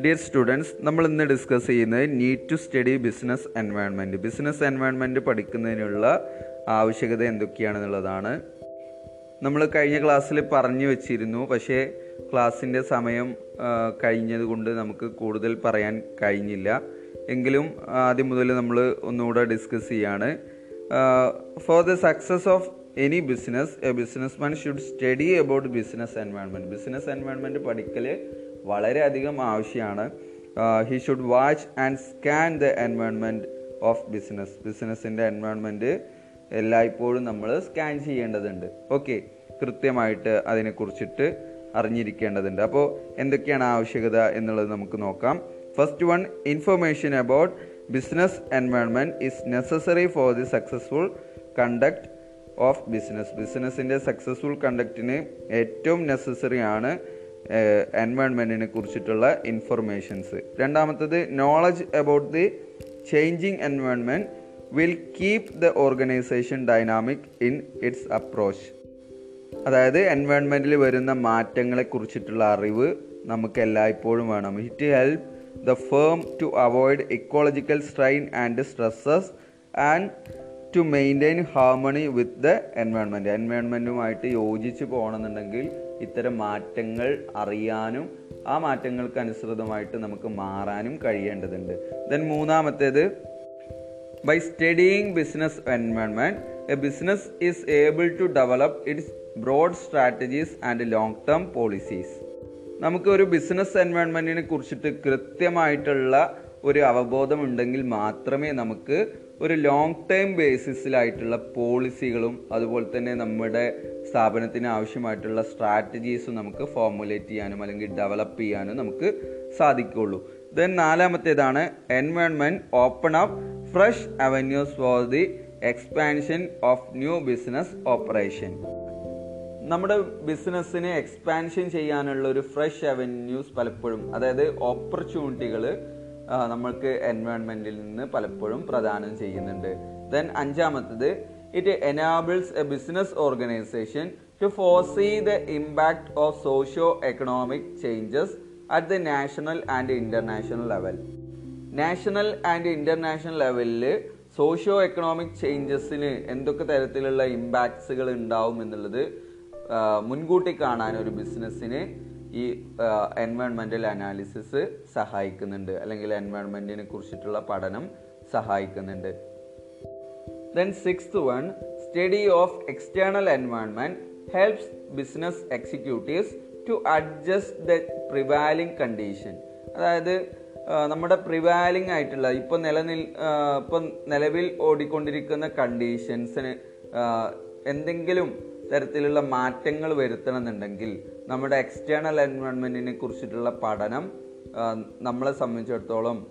Dear students നമ്മൾ ഇന്ന് discuss ചെയ്യുന്നത് need to study business environment business environment പഠിക്കുന്നതിനുള്ള ആവശ്യകത എന്തൊക്കെയാണെന്നുള്ളതാണ്. നമ്മൾ കഴിഞ്ഞ ക്ലാസ്സിൽ പറഞ്ഞു വച്ചിരുന്നു പക്ഷേ ക്ലാസ്സിന്റെ സമയം കഴിഞ്ഞതുകൊണ്ട് നമുക്ക് കൂടുതൽ പറയാൻ കഴിഞ്ഞില്ല. എങ്കിലും ആദ്യം മുതൽ നമ്മൾ ഒന്നുകൂടെ ഡിസ്കസ് ചെയ്യാണ്. For the success of any business a businessman should study about business environment business environment പഠിക്കൽ വളരെയധികം ആവശ്യമാണ് he should watch and scan the environment of business ബിസിനസ്സിന്റെ environment എല്ലായ്പ്പോഴും നമ്മൾ സ്കാൻ ചെയ്യേണ്ടതുണ്ട്. ഓക്കെ കൃത്യമായിട്ട് അതിനെക്കുറിച്ചിട്ട് അറിഞ്ഞിരിക്കേണ്ടതുണ്ട്. അപ്പോൾ എന്തൊക്കെയാണ് ആവശ്യകത എന്നുള്ളത് നമുക്ക് നോക്കാം. First one information about business environment is necessary for the successful conduct of business ബിസിനസ്സിന്റെ successful കണ്ടക്റ്റിന് ഏറ്റവും നെസസറി ആണ് എൻവയൺമെന്റിനെ കുറിച്ചിട്ടുള്ള ഇൻഫർമേഷൻസ് രണ്ടാമത്തത് knowledge about the changing environment will keep the organisation dynamic in its approach അതായത് എൻവയൺമെന്റിൽ വരുന്ന മാറ്റങ്ങളെ കുറിച്ചിട്ടുള്ള അറിവ് നമുക്ക് എല്ലായ്പ്പോഴും വേണം. It help the firm to avoid ecological strain and stresses and to maintain harmony with the environment എൻവയോൺമെന്റുമായിട്ട് യോജിച്ച് പോകണമെന്നുണ്ടെങ്കിൽ ഇത്തരം മാറ്റങ്ങൾ അറിയാനും ആ മാറ്റങ്ങൾക്ക് അനുസൃതമായിട്ട് നമുക്ക് മാറാനും കഴിയേണ്ടതുണ്ട്. ദെൻ മൂന്നാമത്തേത് by studying business environment a business is able to develop its broad strategies and long term policies നമുക്ക് ഒരു ബിസിനസ് എൻവയോൺമെന്റിനെ കുറിച്ചിട്ട് കൃത്യമായിട്ടുള്ള ഒരു അവബോധം ഉണ്ടെങ്കിൽ മാത്രമേ നമുക്ക് ഒരു ലോങ് ടൈം ബേസിസിലായിട്ടുള്ള പോളിസികളും അതുപോലെ തന്നെ നമ്മുടെ സ്ഥാപനത്തിന് ആവശ്യമായിട്ടുള്ള സ്ട്രാറ്റജീസും നമുക്ക് ഫോർമുലേറ്റ് ചെയ്യാനും അല്ലെങ്കിൽ ഡെവലപ്പ് ചെയ്യാനും നമുക്ക് സാധിക്കുകയുള്ളൂ. Then നാലാമത്തേതാണ് environment open up fresh avenues for the expansion of new business operation നമ്മുടെ ബിസിനസ്സിനെ എക്സ്പാൻഷൻ ചെയ്യാനുള്ള ഒരു ഫ്രഷ് അവന്യൂസ് പലപ്പോഴും അതായത് ഓപ്പർച്യൂണിറ്റികൾ നമ്മൾക്ക് എൻവയോൺമെന്റിൽ നിന്ന് പലപ്പോഴും പ്രദാനം ചെയ്യുന്നുണ്ട്. ദെൻ അഞ്ചാമത്തത് it enables a business organisation to foresee the impact of socio economic changes at the national and international level national and international ലെവലിൽ സോഷ്യോ എക്കണോമിക് ചേഞ്ചസിന് എന്തൊക്കെ തരത്തിലുള്ള ഇമ്പാക്ട്സുകൾ ഉണ്ടാവും എന്നുള്ളത് മുൻകൂട്ടി കാണാൻ ഒരു ബിസിനസ്സിന് ഈ എൻവയോൺമെന്റൽ അനാലിസിസ് സഹായിക്കുന്നുണ്ട്. അല്ലെങ്കിൽ എൻവയോൺമെന്റിനെ കുറിച്ചിട്ടുള്ള പഠനം സഹായിക്കുന്നുണ്ട്. Then sixth one study of external environment helps business executives to adjust the prevailing condition അതായത് നമ്മുടെ പ്രിവാലിംഗ് ആയിട്ടുള്ള ഇപ്പൊ നിലനിൽ ഇപ്പം നിലവിൽ ഓടിക്കൊണ്ടിരിക്കുന്ന കണ്ടീഷൻസിന് എന്തെങ്കിലും തരത്തിലുള്ള മാറ്റങ്ങൾ വരുത്തണമെന്നുണ്ടെങ്കിൽ നമ്മുടെ എക്സ്റ്റേണൽ എൻവയോൺമെന്റിനെ കുറിച്ചിട്ടുള്ള പഠനം നമ്മളെ സംബന്ധിച്ചിടത്തോളം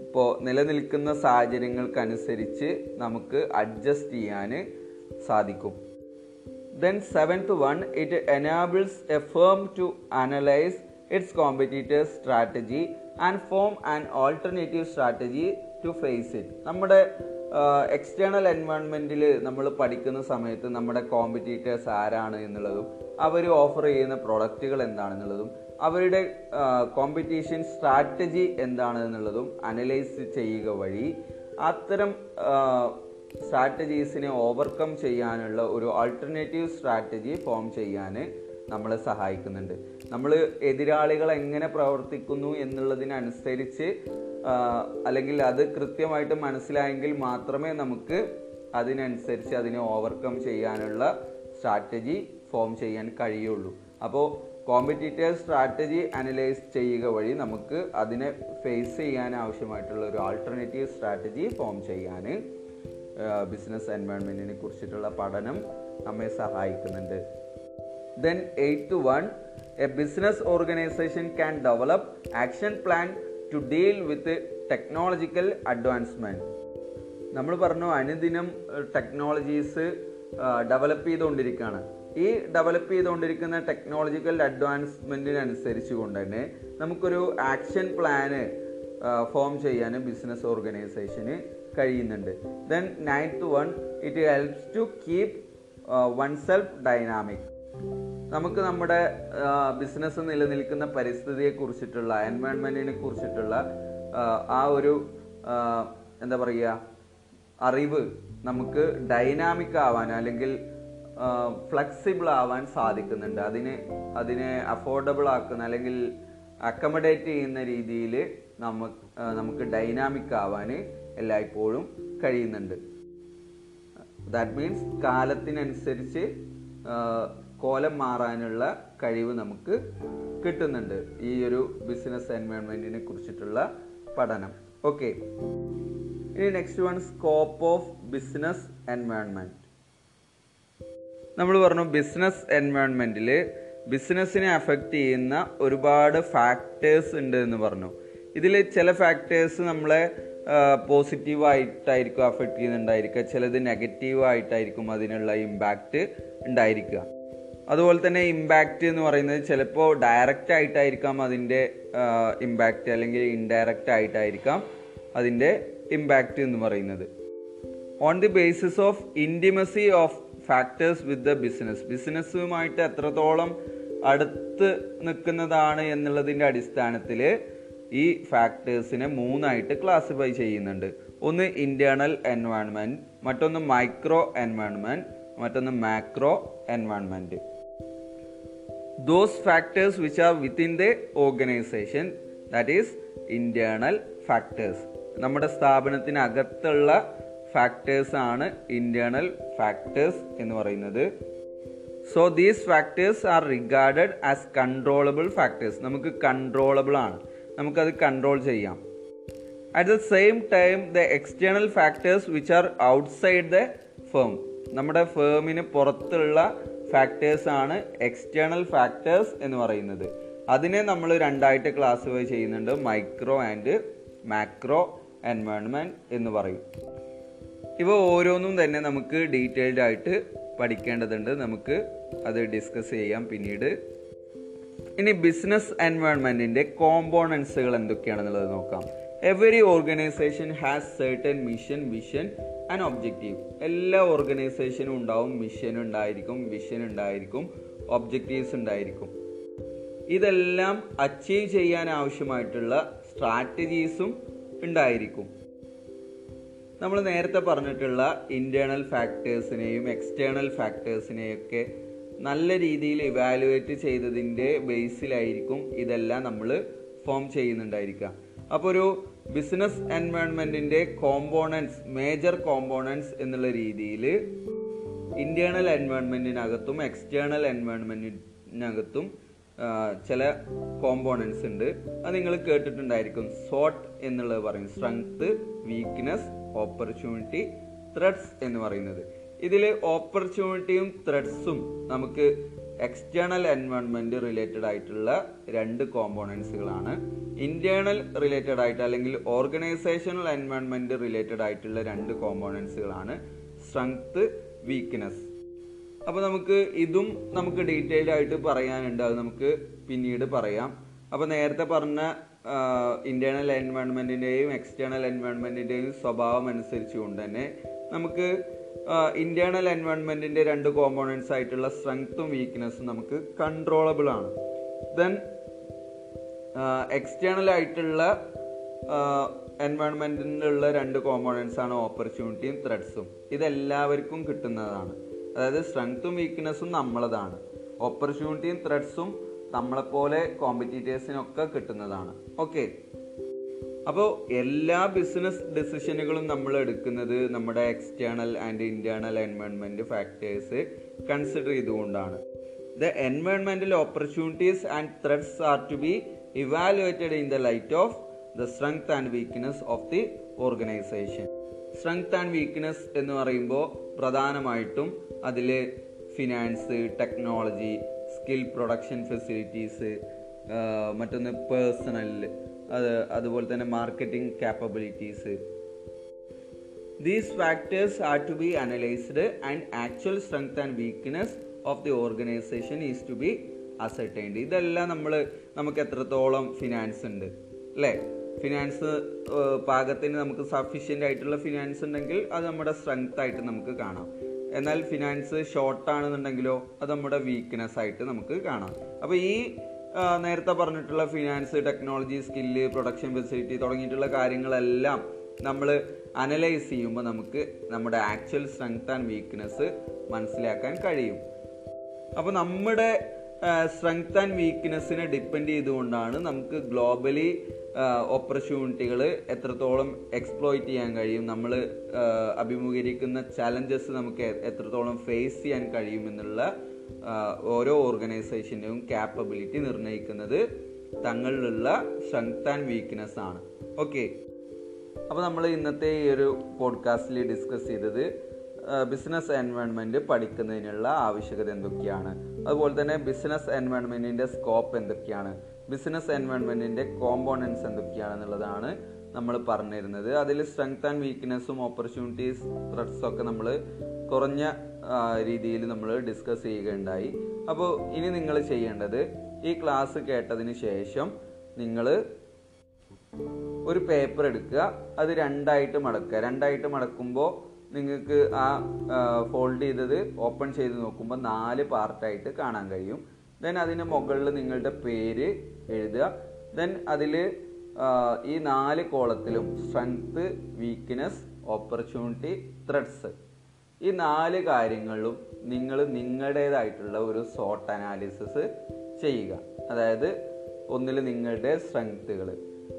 ഇപ്പോൾ നിലനിൽക്കുന്ന സാഹചര്യങ്ങൾക്കനുസരിച്ച് നമുക്ക് അഡ്ജസ്റ്റ് ചെയ്യാൻ സാധിക്കും. Then seventh one it enables a firm to analyse its competitors strategy and form and alternative strategy to face it നമ്മുടെ എക്സ്റ്റേണൽ എൻവയോൺമെന്റിൽ നമ്മൾ പഠിക്കുന്ന സമയത്ത് നമ്മുടെ കോമ്പറ്റീറ്റേഴ്സ് ആരാണ് എന്നുള്ളതും അവർ ഓഫർ ചെയ്യുന്ന പ്രൊഡക്റ്റുകൾ എന്താണെന്നുള്ളതും അവരുടെ കോമ്പറ്റീഷൻ സ്ട്രാറ്റജി എന്താണ് എന്നുള്ളതും അനലൈസ് ചെയ്യുക വഴി അത്തരം സ്ട്രാറ്റജീസിനെ ഓവർകം ചെയ്യാനുള്ള ഒരു ആൾട്ടർനേറ്റീവ് സ്ട്രാറ്റജി ഫോം ചെയ്യാൻ നമ്മളെ സഹായിക്കുന്നുണ്ട്. നമ്മൾ എതിരാളികൾ എങ്ങനെ പ്രവർത്തിക്കുന്നു എന്നുള്ളതിനനുസരിച്ച് അല്ലെങ്കിൽ അത് കൃത്യമായിട്ട് മനസ്സിലായെങ്കിൽ മാത്രമേ നമുക്ക് അതിനനുസരിച്ച് അതിനെ ഓവർകം ചെയ്യാനുള്ള സ്ട്രാറ്റജി ഫോം ചെയ്യാൻ കഴിയുള്ളൂ. അപ്പോൾ കോമ്പറ്റീറ്റീവ് സ്ട്രാറ്റജി അനലൈസ് ചെയ്യുക വഴി നമുക്ക് അതിനെ ഫേസ് ചെയ്യാൻ ആവശ്യമായിട്ടുള്ള ഒരു ആൾട്ടർനേറ്റീവ് സ്ട്രാറ്റജി ഫോം ചെയ്യാൻ ബിസിനസ് എൻവയോൺമെന്റിനെ കുറിച്ചിട്ടുള്ള പഠനം നമ്മെ സഹായിക്കുന്നുണ്ട്. Then eight one a business organisation can develop action plan to deal with technological advancement നമ്മൾ പറഞ്ഞു അനുദിനം ടെക്നോളജീസ് ഡെവലപ്പ് ചെയ്തുകൊണ്ടിരിക്കുകയാണ്. ഈ ഡെവലപ്പ് ചെയ്തുകൊണ്ടിരിക്കുന്ന ടെക്നോളജിക്കൽ അഡ്വാൻസ്മെന്റിനനുസരിച്ച് കൊണ്ട് തന്നെ നമുക്കൊരു ആക്ഷൻ പ്ലാന് ഫോം ചെയ്യാൻ ബിസിനസ് ഓർഗനൈസേഷന് കഴിയുന്നുണ്ട്. Then ninth one it helps to keep oneself dynamic നമുക്ക് നമ്മുടെ ബിസിനസ് നിലനിൽക്കുന്ന പരിസ്ഥിതിയെ കുറിച്ചിട്ടുള്ള എൻവയൺമെന്റിനെ കുറിച്ചിട്ടുള്ള ആ, ഒരു എന്താ പറയുക അറിവ് നമുക്ക് ഡൈനാമിക് ആവാൻ അല്ലെങ്കിൽ ഫ്ലെക്സിബിൾ ആവാൻ സാധിക്കുന്നുണ്ട്. അതിന് അതിനെ അഫോർഡബിൾ ആക്കുന്ന അല്ലെങ്കിൽ അക്കമഡേറ്റ് ചെയ്യുന്ന രീതിയിൽ നമുക്ക് നമുക്ക് ഡൈനാമിക് ആവാൻ എല്ലായ്പ്പോഴും കഴിയുന്നുണ്ട്. ദാറ്റ് മീൻസ് കാലത്തിനനുസരിച്ച് കോലം മാറാനുള്ള കഴിവ് നമുക്ക് കിട്ടുന്നുണ്ട് ഈ ഒരു ബിസിനസ് എൻവയോൺമെന്റിനെ കുറിച്ചിട്ടുള്ള പഠനം. ഓക്കെ ഇനി next one scope of business environment നമ്മൾ പറഞ്ഞു ബിസിനസ് എൻവയോൺമെന്റിൽ ബിസിനസ്സിനെ അഫക്റ്റ് ചെയ്യുന്ന ഒരുപാട് ഫാക്ടേഴ്സ് ഉണ്ട് എന്ന് പറഞ്ഞു. ഇതിൽ ചില ഫാക്ടേഴ്സ് നമ്മളെ പോസിറ്റീവായിട്ടായിരിക്കും അഫക്റ്റ് ചെയ്യുന്നുണ്ടായിരിക്കുക. ചിലത് നെഗറ്റീവായിട്ടായിരിക്കും അതിനുള്ള ഇമ്പാക്റ്റ് ഉണ്ടായിരിക്കുക. അതുപോലെ തന്നെ ഇമ്പാക്റ്റ് എന്ന് പറയുന്നത് ചിലപ്പോൾ ഡയറക്റ്റ് ആയിട്ടായിരിക്കാം അതിന്റെ ഇമ്പാക്റ്റ് അല്ലെങ്കിൽ ഇൻഡയറക്റ്റ് ആയിട്ടായിരിക്കാം അതിന്റെ ഇമ്പാക്റ്റ് എന്ന് പറയുന്നത്. On the basis of intimacy of factors with the business ബിസിനസ്സുമായിട്ട് എത്രത്തോളം അടുത്ത് നിൽക്കുന്നതാണ് എന്നുള്ളതിന്റെ അടിസ്ഥാനത്തിൽ ഈ ഫാക്ടേഴ്സിനെ മൂന്നായിട്ട് ക്ലാസിഫൈ ചെയ്യുന്നുണ്ട്. ഒന്ന് ഇന്റേണൽ എൻവയോൺമെന്റ് മറ്റൊന്ന് മൈക്രോ എൻവയോൺമെന്റ് മറ്റൊന്ന് macro environment those factors which are within the organisation that is internal factors നമ്മുടെ സ്ഥാപനത്തിനകത്തുള്ള ഫാക്ടേഴ്സ് ആണ് ഇന്റേർണൽ ഫാക്ടേഴ്സ് എന്ന് പറയുന്നത്. So these factors are regarded as controllable factors നമുക്ക് കൺട്രോളബിൾ ആണ്. നമുക്കത് കൺട്രോൾ ചെയ്യാം. At the same time the external factors which are outside the firm നമ്മുടെ ഫേമിന് പുറത്തുള്ള ഫാക്ടേഴ്സ് ആണ് എക്സ്റ്റേണൽ ഫാക്ടേഴ്സ് എന്ന് പറയുന്നത്. അതിനെ നമ്മൾ രണ്ടായിട്ട് ക്ലാസിഫൈ ചെയ്യുന്നുണ്ട്. മൈക്രോ ആൻഡ് മാക്രോ എൻവയോൺമെന്റ് എന്ന് പറയും. ഇവ ഓരോന്നും തന്നെ നമുക്ക് ഡീറ്റെയിൽഡ് ആയിട്ട് പഠിക്കേണ്ടതുണ്ട്. നമുക്ക് അത് ഡിസ്കസ് ചെയ്യാം പിന്നീട്. ഇനി ബിസിനസ് എൻവയോൺമെന്റിന്റെ കോമ്പോണൻസുകൾ എന്തൊക്കെയാണെന്നുള്ളത് നോക്കാം. Every organisation has certain mission vision and objective എല്ലാ ഓർഗനൈസേഷനും ഉണ്ടാവും മിഷൻ ഉണ്ടായിരിക്കും വിഷൻ ഉണ്ടായിരിക്കും ഒബ്ജക്റ്റീവ്സ് ഉണ്ടായിരിക്കും. ഇതെല്ലാം അച്ചീവ് ചെയ്യാൻ ആവശ്യമായിട്ടുള്ള സ്ട്രാറ്റജീസും ഉണ്ടായിരിക്കും. നമ്മൾ നേരത്തെ പറഞ്ഞിട്ടുള്ള ഇന്റേർണൽ ഫാക്ടേഴ്സിനെയും എക്സ്റ്റേണൽ ഫാക്ടേഴ്സിനെയൊക്കെ നല്ല രീതിയിൽ ഇവാലുവേറ്റ് ചെയ്തതിന്റെ ബേസിലായിരിക്കും ഇതെല്ലാം നമ്മൾ ഫോം ചെയ്യുന്നുണ്ടായിരിക്കുക. അപ്പോൾ ഒരു ബിസിനസ് എൻവയോൺമെന്റിന്റെ കോമ്പോണൻസ് മേജർ കോമ്പോണൻസ് എന്നുള്ള രീതിയിൽ ഇന്റേണൽ എൻവയോൺമെന്റിനകത്തും എക്സ്റ്റേണൽ എൻവയോൺമെന്റിനകത്തും ചില കോമ്പോണൻസ് ഉണ്ട്. അത് നിങ്ങൾ കേട്ടിട്ടുണ്ടായിരിക്കും. സോട്ട് എന്നുള്ളത് പറയും സ്ട്രെങ്ത് വീക്ക്നെസ് ഓപ്പർച്യൂണിറ്റി ത്രെഡ്സ് എന്ന് പറയുന്നത്. ഇതിൽ ഓപ്പർച്യൂണിറ്റിയും ത്രെഡ്സും നമുക്ക് എക്സ്റ്റേണൽ എൻവയോൺമെന്റ് റിലേറ്റഡ് ആയിട്ടുള്ള രണ്ട് കോമ്പോണൻസുകളാണ് ഇന്റേണൽ റിലേറ്റഡ് ആയിട്ട് അല്ലെങ്കിൽ ഓർഗനൈസേഷണൽ എൻവയോൺമെന്റ് റിലേറ്റഡ് ആയിട്ടുള്ള രണ്ട് കോമ്പോണൻസുകളാണ് സ്ട്രെങ്ത് വീക്ക്നെസ് അപ്പോൾ നമുക്ക് ഇതും നമുക്ക് ഡീറ്റെയിൽഡ് ആയിട്ട് പറയാനുണ്ട്. അത് നമുക്ക് പിന്നീട് പറയാം. അപ്പോൾ നേരത്തെ പറഞ്ഞ ഇന്റേണൽ എൻവയോൺമെന്റിന്റെയും എക്സ്റ്റേണൽ എൻവയോൺമെന്റിന്റെയും സ്വഭാവം അനുസരിച്ചുകൊണ്ട് തന്നെ നമുക്ക് ഇന്റേണൽ എൻവയോൺമെന്റിന്റെ രണ്ട് കോമ്പോണൻസ് ആയിട്ടുള്ള സ്ട്രെങ്ത്തും വീക്ക്നെസ്സും നമുക്ക് കൺട്രോളബിൾ ആണ്. ദെൻ എക്സ്റ്റേണൽ ആയിട്ടുള്ള എൻവയോൺമെന്റിലുള്ള രണ്ട് കോമ്പോണൻസ് ആണ് ഓപ്പർച്യൂണിറ്റിയും ത്രെഡ്സും ഇതെല്ലാവർക്കും കിട്ടുന്നതാണ്. അതായത് സ്ട്രെങ്ത്തും വീക്ക്നെസ്സും നമ്മളതാണ്. ഓപ്പർച്യൂണിറ്റിയും ത്രെഡ്സും നമ്മളെപ്പോലെ കോമ്പറ്റീറ്റേഴ്സിനൊക്കെ കിട്ടുന്നതാണ്. ഓക്കെ അപ്പോൾ എല്ലാ ബിസിനസ് ഡെസിഷനുകളും നമ്മൾ എടുക്കുന്നത് നമ്മുടെ external and internal environment factors consider ചെയ്തുകൊണ്ടാണ്. The എൻവയോൺമെന്റൽ opportunities and threats are to be evaluated in the light of the strength and weakness of the organisation strength and weakness എന്ന് പറയുമ്പോൾ പ്രധാനമായിട്ടും അതിൽ finance technology skill production facilities മറ്റൊന്ന് personnel അത് അതുപോലെ തന്നെ marketing capabilities these factors are to be analysed and actual strength and weakness of the organisation is to be ascertained ഇതെല്ലാം നമ്മൾ നമുക്ക് എത്രത്തോളം ഫിനാൻസ് ഉണ്ട് അല്ലേ? ഫിനാൻസ് പാകത്തിന് നമുക്ക് സഫീഷ്യന്റ് ആയിട്ടുള്ള ഫിനാൻസ് ഉണ്ടെങ്കിൽ അത് നമ്മുടെ സ്ട്രെങ്ത് ആയിട്ട് നമുക്ക് കാണാം. എന്നാൽ ഫിനാൻസ് ഷോർട്ട് ആണെന്നുണ്ടെങ്കിലോ അത് നമ്മുടെ വീക്ക്നെസ് ആയിട്ട് നമുക്ക് കാണാം. അപ്പോൾ ഈ നേരത്തെ പറഞ്ഞിട്ടുള്ള finance technology skill production facility തുടങ്ങിയിട്ടുള്ള കാര്യങ്ങളെല്ലാം നമ്മൾ അനലൈസ് ചെയ്യുമ്പോൾ നമുക്ക് നമ്മുടെ ആക്ച്വൽ സ്ട്രെങ്ത് ആൻഡ് വീക്ക്നെസ് മനസ്സിലാക്കാൻ കഴിയും. അപ്പോൾ നമ്മുടെ സ്ട്രെങ്ത് ആൻഡ് വീക്ക്നെസ്സിനെ ഡിപ്പെൻഡ് ചെയ്തുകൊണ്ടാണ് നമുക്ക് ഗ്ലോബലി ഓപ്പർച്യൂണിറ്റികൾ എത്രത്തോളം എക്സ്പ്ലോയിറ്റ് ചെയ്യാൻ കഴിയും നമ്മൾ അഭിമുഖീകരിക്കുന്ന ചലഞ്ചസ് നമുക്ക് എത്രത്തോളം ഫേസ് ചെയ്യാൻ കഴിയും എന്നുള്ള ആ, ഓരോ ഓർഗനൈസേഷന്റെയും ക്യാപ്പബിലിറ്റി നിർണയിക്കുന്നത് തങ്ങളിലുള്ള സ്ട്രെങ്ത് ആൻഡ് വീക്ക്നെസ് ആണ്. ഓക്കെ അപ്പോൾ നമ്മൾ ഇന്നത്തെ ഈ ഒരു പോഡ്കാസ്റ്റിൽ ഡിസ്കസ് ചെയ്തത് ബിസിനസ് എൻവയോൺമെന്റ് പഠിക്കുന്നതിനുള്ള ആവശ്യകത എന്തൊക്കെയാണ്? അതുപോലെ തന്നെ ബിസിനസ് എൻവയോൺമെന്റിന്റെ സ്കോപ്പ് എന്തൊക്കെയാണ്? ബിസിനസ് എൻവയോൺമെന്റിന്റെ കോമ്പോണൻസ് എന്തൊക്കെയാണെന്നുള്ളതാണ് നമ്മൾ പറഞ്ഞിരുന്നത്. അതിൽ സ്ട്രെങ്ത് ആൻഡ് വീക്ക്നെസ്സും ഓപ്പർച്യൂണിറ്റീസ് ത്രെഡ്സും ഒക്കെ നമ്മൾ കുറഞ്ഞ രീതിയിൽ നമ്മൾ ഡിസ്കസ് ചെയ്യുകയുണ്ടായി. അപ്പോൾ ഇനി നിങ്ങൾ ചെയ്യേണ്ടത് ഈ ക്ലാസ് കേട്ടതിന് ശേഷം നിങ്ങൾ ഒരു പേപ്പർ എടുക്കുക. അത് രണ്ടായിട്ട് മടക്കുക. രണ്ടായിട്ട് മടക്കുമ്പോൾ നിങ്ങൾക്ക് ആ ഫോൾഡ് ചെയ്തത് ഓപ്പൺ ചെയ്ത് നോക്കുമ്പോൾ നാല് പാർട്ടായിട്ട് കാണാൻ കഴിയും. ദെൻ അതിന് മുകളിൽ നിങ്ങളുടെ പേര് എഴുതുക. ദെൻ അതിൽ ഈ നാല് കോളത്തിലും സ്ട്രെങ്ത് വീക്ക്നെസ് ഓപ്പർച്യൂണിറ്റി ത്രെഡ്സ് ഈ നാല് കാര്യങ്ങളും നിങ്ങൾ നിങ്ങളുടേതായിട്ടുള്ള ഒരു സോട്ട് അനാലിസിസ് ചെയ്യുക. അതായത് ഒന്നിൽ നിങ്ങളുടെ സ്ട്രെങ്ത്തുകൾ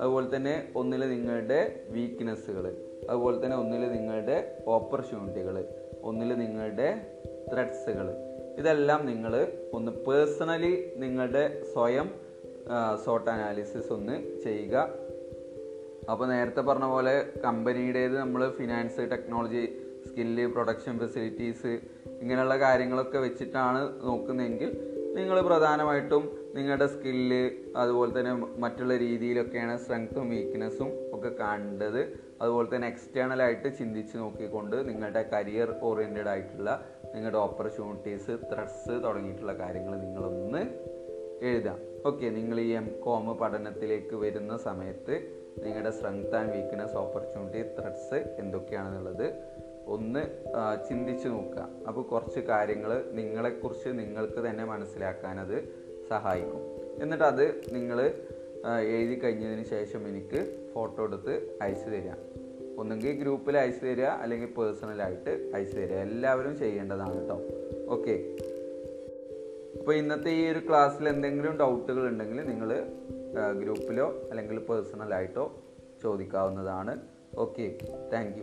അതുപോലെ തന്നെ ഒന്നിൽ നിങ്ങളുടെ വീക്ക്നെസ്സുകൾ അതുപോലെ തന്നെ ഒന്നിൽ നിങ്ങളുടെ ഓപ്പർച്യൂണിറ്റികൾ ഒന്നിൽ നിങ്ങളുടെ ത്രെഡ്സുകൾ ഇതെല്ലാം നിങ്ങൾ ഒന്ന് പേഴ്സണലി നിങ്ങളുടെ സ്വയം സോട്ട് അനാലിസിസ് ഒന്ന് ചെയ്യുക. അപ്പോൾ നേരത്തെ പറഞ്ഞ പോലെ കമ്പനിയുടേത് നമ്മൾ finance technology skill production facilities ഇങ്ങനെയുള്ള കാര്യങ്ങളൊക്കെ വെച്ചിട്ടാണ് നോക്കുന്നതെങ്കിൽ നിങ്ങൾ പ്രധാനമായിട്ടും നിങ്ങളുടെ സ്കില്ല് അതുപോലെ തന്നെ മറ്റുള്ള രീതിയിലൊക്കെയാണ് സ്ട്രെങ്ത്തും വീക്ക്നെസ്സും ഒക്കെ കണ്ടത്. അതുപോലെ തന്നെ എക്സ്റ്റേണൽ ആയിട്ട് ചിന്തിച്ച് നോക്കിക്കൊണ്ട് നിങ്ങളുടെ കരിയർ ഓറിയന്റഡ് ആയിട്ടുള്ള നിങ്ങളുടെ ഓപ്പർച്യൂണിറ്റീസ് ത്രെഡ്സ് തുടങ്ങിയിട്ടുള്ള കാര്യങ്ങൾ നിങ്ങളൊന്ന് എഴുതാം ഓക്കെ നിങ്ങൾ ഈ എം കോം പഠനത്തിലേക്ക് വരുന്ന സമയത്ത് നിങ്ങളുടെ strength and weakness opportunity threats എന്തൊക്കെയാണെന്നുള്ളത് ഒന്ന് ചിന്തിച്ചു നോക്കുക. അപ്പോൾ കുറച്ച് കാര്യങ്ങൾ നിങ്ങളെക്കുറിച്ച് നിങ്ങൾക്ക് തന്നെ മനസ്സിലാക്കാൻ അത് സഹായിക്കും. എന്നിട്ട് അത് നിങ്ങൾ എഴുതി കഴിഞ്ഞതിന് ശേഷം എനിക്ക് ഫോട്ടോ എടുത്ത് അയച്ചു തരിക. ഒന്നുകിൽ ഗ്രൂപ്പിൽ അയച്ചു തരിക അല്ലെങ്കിൽ പേഴ്സണലായിട്ട് അയച്ചു തരിക. എല്ലാവരും ചെയ്യേണ്ടതാണ് കേട്ടോ ഓക്കെ. അപ്പോൾ ഇന്നത്തെ ഈ ഒരു ക്ലാസ്സിൽ എന്തെങ്കിലും ഡൗട്ടുകൾ ഉണ്ടെങ്കിൽ നിങ്ങൾ ഗ്രൂപ്പിലോ അല്ലെങ്കിൽ പേഴ്സണലായിട്ടോ ചോദിക്കാവുന്നതാണ്. ഓക്കെ. താങ്ക്